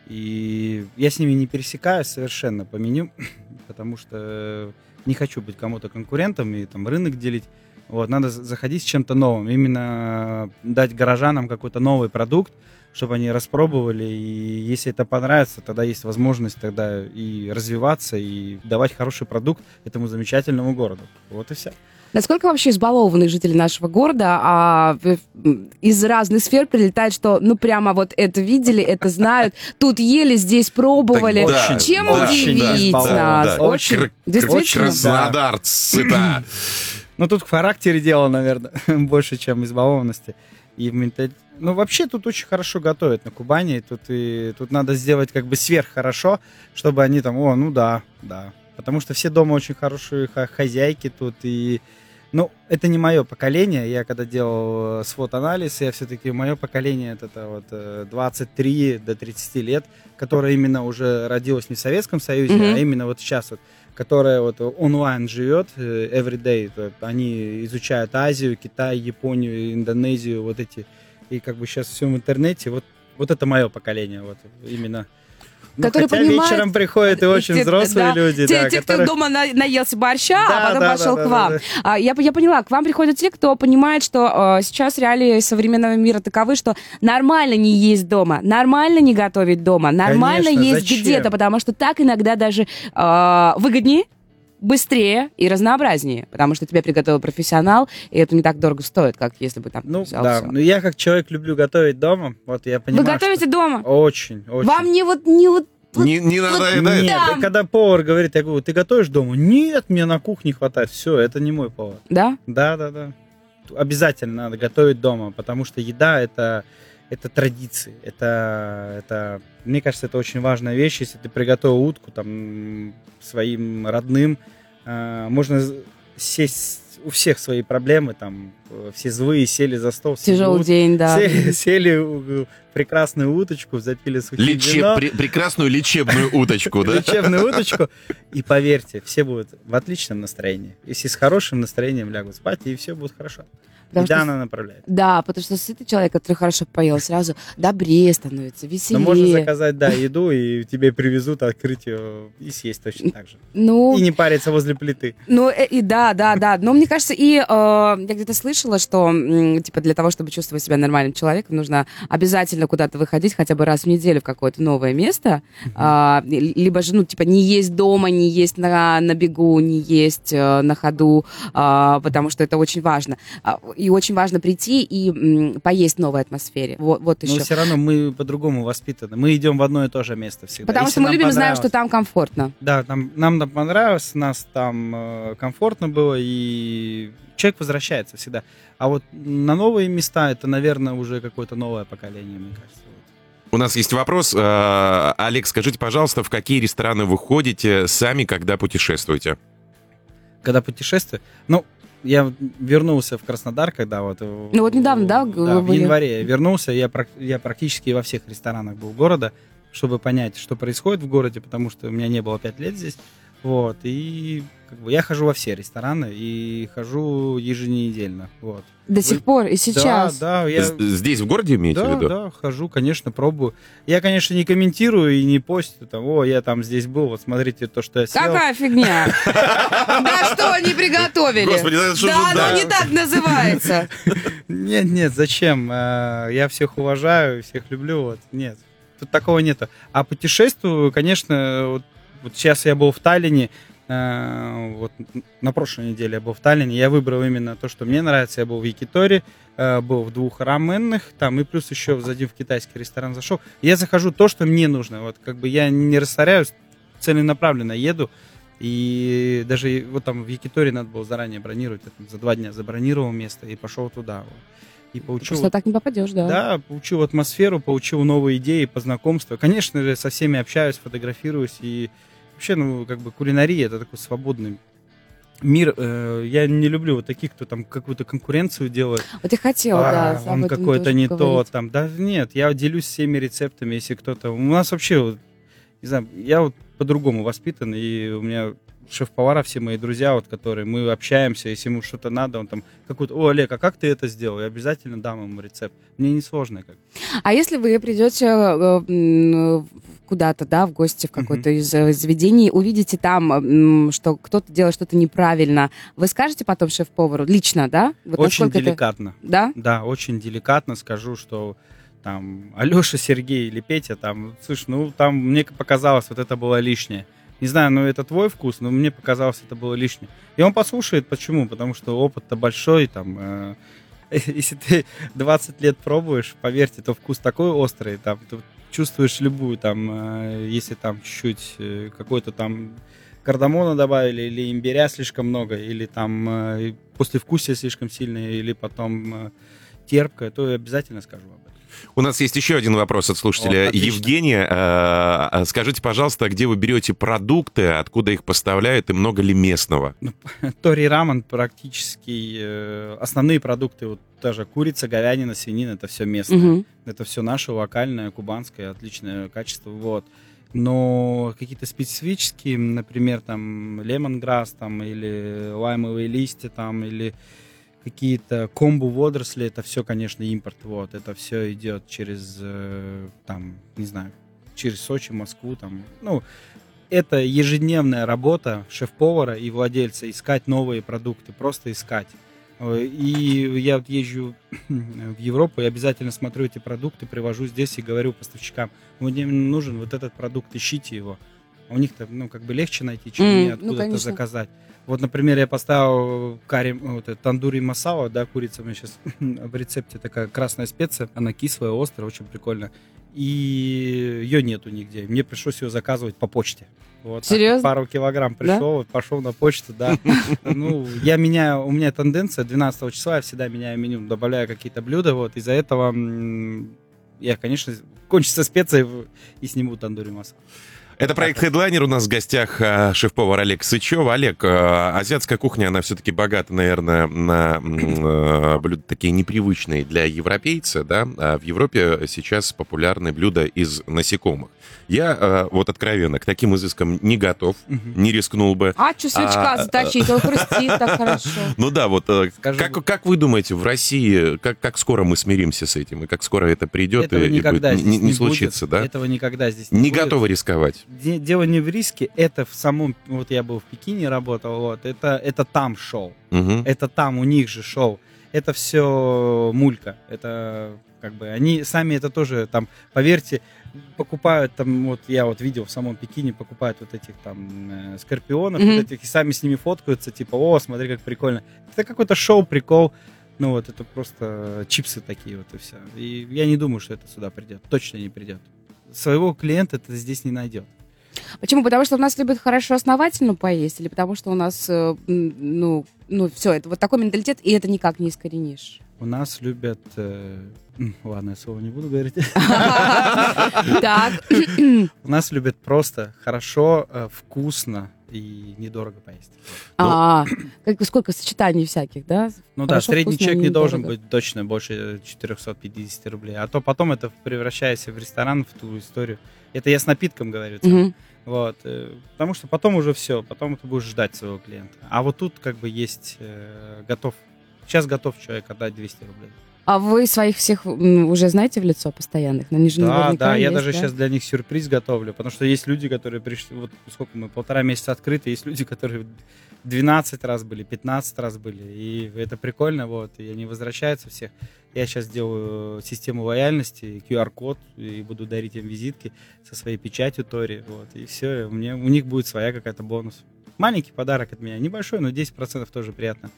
И я с ними не пересекаюсь совершенно по меню, потому что не хочу быть кому-то конкурентом и там рынок делить. Вот, надо за- заходить с чем-то новым, именно дать горожанам какой-то новый продукт, чтобы они распробовали, и если это понравится, тогда есть возможность тогда и развиваться, и давать хороший продукт этому замечательному городу. Вот и все. Насколько вообще избалованные жители нашего города а, из разных сфер прилетает, что ну прямо вот это видели, это знают, тут ели, здесь пробовали. Так, да, Чем да, удивить да, нас? да. Очень, Кр- действительно. Краснодарцы, да. Ну, тут в характере дело, наверное, больше, чем избалованности. И в менталь- Ну, вообще тут очень хорошо готовят на Кубани. Тут, и... тут надо сделать как бы сверх хорошо, чтобы они там, о, ну да, да. Потому что все дома очень хорошие хозяйки тут. И, ну, это не мое поколение. Я когда делал э, свод-анализ, я все-таки, мое поколение, это, это вот э, 23 до 30 лет, которое именно уже родилось не в Советском Союзе, Мгм. а именно вот сейчас вот которая вот онлайн живет, э, everyday, они изучают Азию, Китай, Японию, Индонезию, вот эти, и как бы сейчас все в интернете, вот, вот это мое поколение, вот именно. Ну, Которые хотя понимают- вечером приходят и очень Те- взрослые да, люди, те, да, те, которые- кто дома на- наелся борща, Да, а потом да, пошел да, к да, вам. да. А, я, я поняла, к вам приходят те, кто понимает, что э, сейчас реалии современного мира таковы, что нормально не есть дома, нормально не готовить дома, нормально Конечно, есть где-то, потому что так иногда даже э, выгоднее, быстрее и разнообразнее, потому что тебя приготовил профессионал, и это не так дорого стоит, как если бы там Ну, взял да, всё. ну я как человек люблю готовить дома, вот я Вы понимаю, готовите дома? что- Очень, очень. Вам не вот не вот Не, не надоедает? Нет, и когда повар говорит, я говорю, ты готовишь дома? Нет, мне на кухне хватает. Все, это не мой повар. да? Да, да, да. Обязательно надо готовить дома, потому что еда это, это традиции. Это, это, мне кажется, это очень важная вещь. Если ты приготовил утку там своим родным, э, можно сесть у всех свои проблемы, там э, все злые сели за стол, Тяжелый ут- день, да. сели, сели прекрасную уточку, запили сухим Лечеб- вино, пре- прекрасную лечебную уточку, да? лечебную уточку, и поверьте, все будут в отличном настроении. Если с хорошим настроением лягут спать, и все будет хорошо. Потому Еда что она направляет. Да, потому что сытый человек, который хорошо поел, сразу добрее становится, Но веселее. можно заказать, да, еду, и тебе привезут, открыть ее и съесть точно так же. Ну, И не париться возле плиты. ну э, и да, да, да. Но мне кажется, и э, я где-то слышала, что типа для того, чтобы чувствовать себя нормальным человеком, нужно обязательно куда-то выходить хотя бы раз в неделю в какое-то новое место, А, ли- либо же ну типа не есть дома, не есть на на бегу, не есть э, на ходу, а, потому что это очень важно. И очень важно прийти и м, поесть в новой атмосфере. Вот, вот Но еще. все равно мы по-другому воспитаны. Мы идем в одно и то же место всегда. Потому Если что мы любим, знаем, что там комфортно. Да, там, нам там понравилось, нас там э, комфортно было, и человек возвращается всегда. А вот на новые места это, наверное, уже какое-то новое поколение, мне кажется. У нас есть вопрос. Э, Олег, скажите, пожалуйста, в какие рестораны вы ходите сами, когда путешествуете? Когда путешествую, ну, я вернулся в Краснодар, когда вот... Ну, вот недавно, да, вы в январе я вернулся, я, я практически во всех ресторанах был города, чтобы понять, что происходит в городе, потому что у меня не было пять лет здесь. Вот, и как бы, я хожу во все рестораны и хожу еженедельно. Вот. До сих пор и сейчас. Да, да, я... Здесь, в городе, имеете в Да, виду? да, хожу, конечно, пробую. Я, конечно, не комментирую и не постю, там, о, я там здесь был, вот смотрите то, что я съел. Какая фигня? Да что они приготовили? Господи, что Да, оно не так называется. Нет, нет, зачем? Э, Я всех уважаю, всех люблю, вот, нет. Тут такого нету. А путешествую, конечно, вот, сейчас я был в Таллине, вот на прошлой неделе я был в Таллине, я выбрал именно то, что мне нравится. Я был в Якиторе, э, был в двух раменных, там, и плюс еще за один в китайский ресторан зашел. Я захожу то, что мне нужно. Вот как бы я не растворяюсь, целенаправленно еду. И даже вот там в Якиторе надо было заранее бронировать. Я там за два дня забронировал место и пошел туда. Вот. И получил... Просто так не попадешь, да. Да, получил атмосферу, получил новые идеи по знакомству. Конечно же, со всеми общаюсь, фотографируюсь. И вообще, ну, как бы кулинария — это такой свободный мир. Э, я не люблю вот таких, кто там какую-то конкуренцию делает. Вот я хотела, а, да. Он какой-то не то, там, да, нет, я делюсь всеми рецептами, если кто-то... У нас вообще, не знаю, я вот по-другому воспитан, и у меня шеф-повара, все мои друзья, вот, которые мы общаемся, если ему что-то надо, он там какой-то, о, Олег, а как ты это сделал? Я обязательно дам ему рецепт. Мне не сложно как. А если вы придете э, куда-то, да, в гости в какое-то uh-huh. из э, заведений, увидите там, что кто-то делает что-то неправильно, вы скажете потом шеф-повару лично, да? Вот очень деликатно. Это... Да? Да, очень деликатно скажу, что там Алеша, Сергей или Петя, там, слышь, ну там мне показалось, вот это было лишнее. Не знаю, ну это твой вкус, но мне показалось, это было лишнее. И он послушает, почему? Потому что опыт-то большой, там, э, если ты 20 лет пробуешь, поверьте, то вкус такой острый, там, ты чувствуешь любую, там, э, если там чуть-чуть э, какой-то там кардамона добавили, или имбиря слишком много, или там э, послевкусие слишком сильное, или потом э, терпкое, то обязательно скажу об этом. У нас есть еще один вопрос от слушателя О, Евгения. Э, э, скажите, пожалуйста, где вы берете продукты, откуда их поставляют и много ли местного? Ну, Тори Раман практически э, основные продукты, вот даже курица, говядина, свинина, это все местное. Угу. Это все наше локальное, кубанское, отличное качество. Вот но какие-то специфические, например, там лемонграсс там или лаймовые листья там или какие-то комбу водоросли, это все, конечно, импорт. Вот, это все идет через, э, там, не знаю, через Сочи, Москву, там, ну, это ежедневная работа шеф-повара и владельца искать новые продукты, просто искать. И я вот езжу в Европу и обязательно смотрю эти продукты, привожу здесь и говорю поставщикам, мне нужен вот этот продукт, ищите его. У них-то, ну, как бы легче найти, чем mm, мне ну, откуда-то ну, заказать. Вот, например, я поставил карри, вот, тандури масала, да, курица у меня сейчас в рецепте такая красная специя, она кислая, острая, очень прикольно. И ее нету нигде. Мне пришлось ее заказывать по почте. Вот, Серьезно? Так, пару килограмм пришел, да? пошел на почту, да. Ну, я меняю, у меня тенденция 12 числа, я всегда меняю меню, добавляю какие-то блюда, вот, из-за этого я, конечно, кончится специи и сниму тандури масала. Это проект Headliner. У нас в гостях а, шеф-повар Олег Сычев. Олег, а, азиатская кухня, она все-таки богата, наверное, на а, блюда такие непривычные для европейца, да? А в Европе сейчас популярны блюда из насекомых. Я вот откровенно к таким изыскам не готов, не рискнул бы. А, что сычка заточить, он хрустит так хорошо. Ну да, вот как, как вы думаете, в России, как, как скоро мы смиримся с этим, и как скоро это придет Этого и, и будет, не, не случится, да? Этого никогда здесь не Не будет. готовы рисковать? Дело не в риске, это в самом, вот я был в Пекине работал, вот, это, это там шоу, угу. это там у них же шоу, это все мулька, это как бы, они сами это тоже там, поверьте, покупают там, вот я вот видел в самом Пекине, покупают вот этих там э, скорпионов, mm-hmm. вот этих, и сами с ними фоткаются, типа, о, смотри, как прикольно. Это какой-то шоу, прикол, ну вот это просто чипсы такие вот и все. И я не думаю, что это сюда придет, точно не придет. Своего клиента это здесь не найдет. Почему? Потому что у нас любят хорошо основательно поесть, или потому что у нас, э, ну, ну, все, это вот такой менталитет, и это никак не искоренишь? У нас любят... Э, ладно, я слово не буду говорить. Так. У нас любят просто хорошо, э, вкусно и недорого поесть. А, как сколько сочетаний всяких, да? Ну да, средний чек не должен быть точно больше 450 рублей. А то потом это превращается в ресторан, в ту историю. Это я с напитком говорю. Вот, э, потому что потом уже все, потом ты будешь ждать своего клиента. А вот тут как бы есть э, готов, сейчас готов человек отдать 200 рублей. А вы своих всех уже знаете в лицо постоянных? На же да, да, я даже да? сейчас для них сюрприз готовлю, потому что есть люди, которые пришли, вот сколько мы, полтора месяца открыты, есть люди, которые 12 раз были, 15 раз были, и это прикольно, вот, и они возвращаются всех. Я сейчас делаю систему лояльности, QR-код, и буду дарить им визитки со своей печатью Тори, вот, и все, у, меня, у них будет своя какая-то бонус. Маленький подарок от меня, небольшой, но 10% тоже приятно.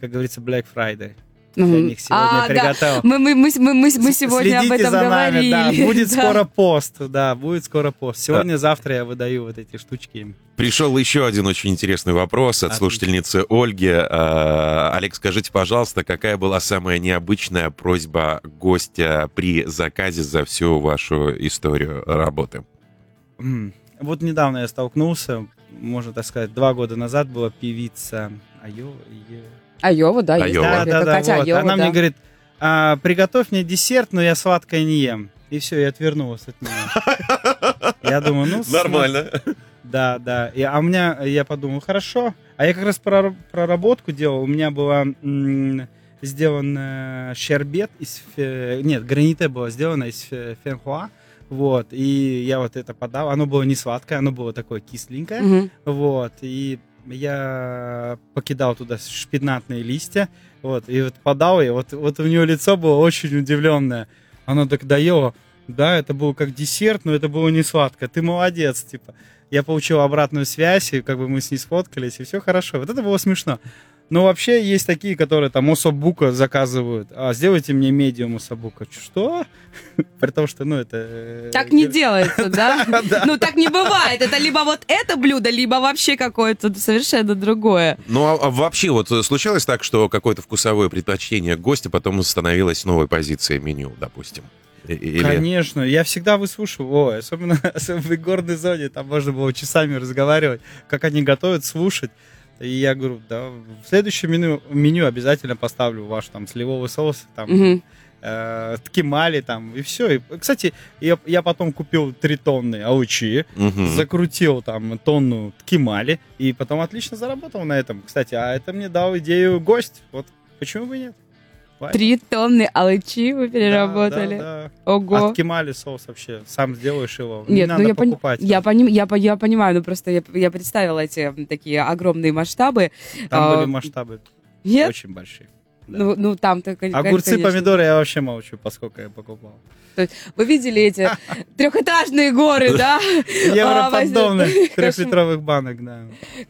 Как говорится, Black Friday. Мгм. Для них сегодня А, да. приготовил. Мы, мы, мы, мы, мы, мы сегодня об следите этом за нами, говорили. да, будет Да. скоро пост, да, будет скоро пост. Сегодня-завтра я выдаю вот эти штучки им. Пришел еще один очень интересный вопрос от Отлично. слушательницы Ольги. Э, Олег, скажите, пожалуйста, какая была самая необычная просьба гостя при заказе за всю вашу историю работы? Вот недавно я столкнулся, можно так сказать, два года назад была певица Айо, Е- Айова, да, Айова. Да, да, да, Катя вот. Айова, Она да. мне говорит, «А, приготовь мне десерт, но я сладкое не ем. И все, я отвернулась от нее. Я думаю, ну... с- Да, да. И, а у меня, я подумал, хорошо. А я как раз прор- проработку делал. У меня была сделан щербет из... фе- Нет, граните было сделано из фе- фенхуа. Вот, и я вот это подал. Оно было не сладкое, оно было такое кисленькое. Мгм. Вот, и я покидал туда шпинатные листья, вот, и вот подал, и вот, вот у нее лицо было очень удивленное. Она так доела, да, это было как десерт, но это было не сладко, ты молодец, типа. Я получил обратную связь, и как бы мы с ней сфоткались, и все хорошо. Вот это было смешно. Но вообще есть такие, которые там особука заказывают. А сделайте мне медиум особука. Что? При том, что, ну, это... э, Так не делается, да? Ну, так не бывает. Это либо вот это блюдо, либо вообще какое-то совершенно другое. Ну, а, а вообще, вот э, случалось так, что какое-то вкусовое предпочтение гостя потом становилось новой позицией меню, допустим? Или... Конечно, я всегда выслушиваю, Ой, особенно, особенно в горной зоне, там можно было часами разговаривать, как они готовят, слушать. И я говорю, да, в следующем меню, меню обязательно поставлю ваш там сливовый соус, там, Мгм. э, ткемали там, и все. И, кстати, я, я потом купил три тонны аучи, Мгм. закрутил там тонну ткемали, и потом отлично заработал на этом. Кстати, а это мне дал идею гость, вот почему бы нет? Три тонны алычи вы Да, переработали. да, да. Ого. А ткемали соус вообще сам сделаешь его. не Нет, надо ну я, пони- покупать. я, поним- я, по- я понимаю, ну просто я, я представила эти такие огромные масштабы. Там а, были масштабы Нет? очень большие. Да. Ну, ну там-то, кон- Огурцы, конечно. помидоры я вообще молчу, поскольку я покупал. Вы видели эти трехэтажные горы, да? А, Европодобных возьми. трехлитровых банок, да.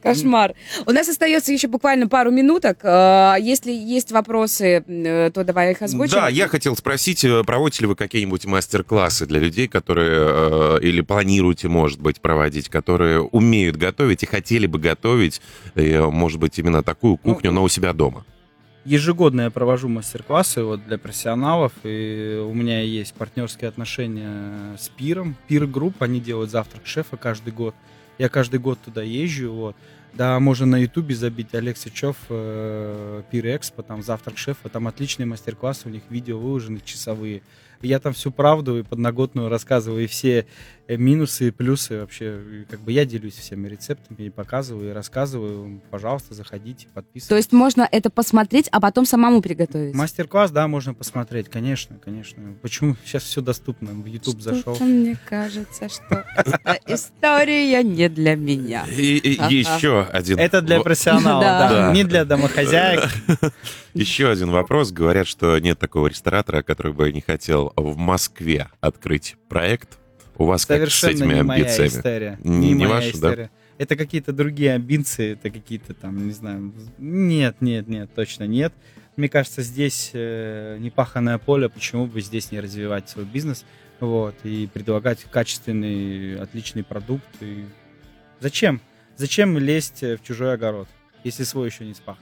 Кошмар. У нас остается еще буквально пару минуток. А, Если есть вопросы, э, то давай их озвучим. Да, я хотел спросить, э, проводите ли вы какие-нибудь мастер-классы для людей, которые, э, или планируете, может быть, проводить, которые умеют готовить и хотели бы готовить, может быть, именно такую Ну, кухню, но у себя дома? Ежегодно я провожу мастер-классы вот для профессионалов, и у меня есть партнерские отношения с Пиром. Пир Групп, они делают завтрак шефа каждый год. Я каждый год туда езжу, вот. Да, можно на ютубе забить Олег Сычев, э, Пир Экспо, там завтрак шефа, там отличные мастер-классы, у них видео выложены часовые. Я там всю правду и подноготную рассказываю, и все э, минусы и плюсы вообще. Как бы я делюсь всеми рецептами и показываю, и рассказываю. Пожалуйста, заходите, подписывайтесь. То есть можно это посмотреть, а потом самому приготовить. Мастер-класс, да, можно посмотреть, конечно, конечно. Почему сейчас все доступно? В YouTube зашел. Что-то мне кажется, что эта история не для меня. И, еще один... Это для профессионалов, Да. не для домохозяек. Еще один вопрос. Говорят, что нет такого ресторатора, который бы не хотел в Москве открыть проект. У вас как с Совершенно этими не моя амбициями? история. Не- Не не моя ваша, да? история. Это какие-то другие амбиции, это какие-то там, не знаю. Нет, нет, нет, точно нет. Мне кажется, здесь э, непаханное поле, почему бы здесь не развивать свой бизнес, вот, и предлагать качественный, отличный продукт. И... Зачем? Зачем лезть в чужой огород, если свой еще не спах?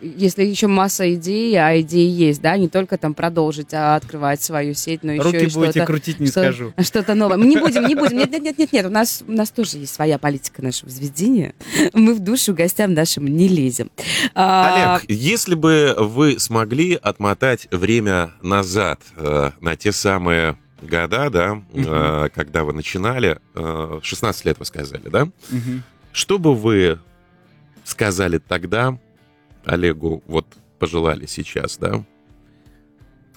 Если еще масса идей, а идеи есть, да, не только там продолжить, а открывать свою сеть, но еще Руки и будете что-то... крутить, не что- скажу. Что-то новое. Мы не будем, не будем. Нет, нет, нет, нет, нет. У нас, у нас тоже есть своя политика нашего заведения. Мы в душу гостям нашим не лезем. А, Олег, если бы вы смогли отмотать время назад э, на те самые года, да, э, когда вы начинали, э, 16 лет вы сказали, да? Мгм. Что бы вы сказали тогда Олегу, вот пожелали сейчас, да?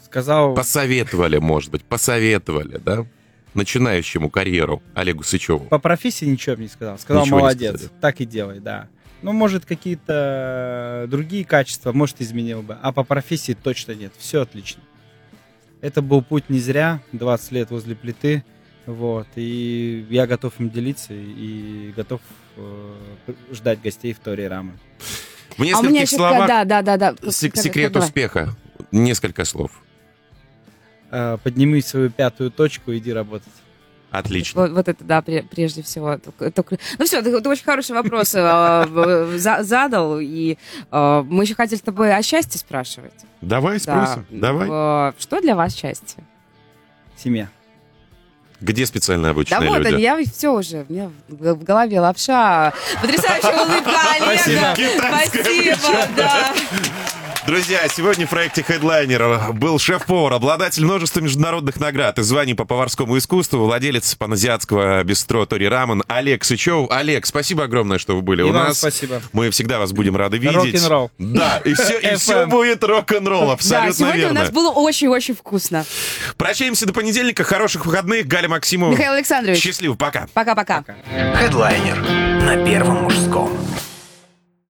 Сказал, Посоветовали, может быть, посоветовали, да? Начинающему карьеру Олегу Сычеву. По профессии ничего бы не сказал. Сказал, Ничего молодец, так и делай, да. Ну, может, какие-то другие качества, может, изменил бы. А по профессии точно нет. Все отлично. Это был путь не зря. 20 лет возле плиты. Вот, и я готов им делиться и готов э, ждать гостей в Торе Рамы. В А у меня нескольких словах Да, да, да, да. секрет давай. успеха. Несколько слов. Э, Подними свою пятую точку, иди работать. Отлично. Вот, вот это, да, пре- прежде всего. Только- только- Ну все, ты, ты очень хороший вопрос э, задал, и э, мы еще хотели с тобой о счастье спрашивать. Давай Да. спросим. Давай. Э, Что для вас счастье? Семья. Где специально Да обученные вот, люди? они, я все уже, у меня в голове лапша. Потрясающая улыбка Олега. Китайская Спасибо, да. Друзья, сегодня в проекте Headliner был шеф-повар, обладатель множества международных наград и званий по поварскому искусству, владелец паназиатского бистро Тори Рамен Олег Сычев. Олег, спасибо огромное, что вы были И у вам нас. спасибо. Мы всегда вас будем рады видеть. Рок-н-ролл. Да, и все, и все будет рок-н-ролл, Да, абсолютно сегодня у верно. нас было очень-очень вкусно. Прощаемся до понедельника, хороших выходных. Галя Максимова. Михаил Александрович, Счастливо, пока. пока-пока. Хедлайнер на Первом мужском.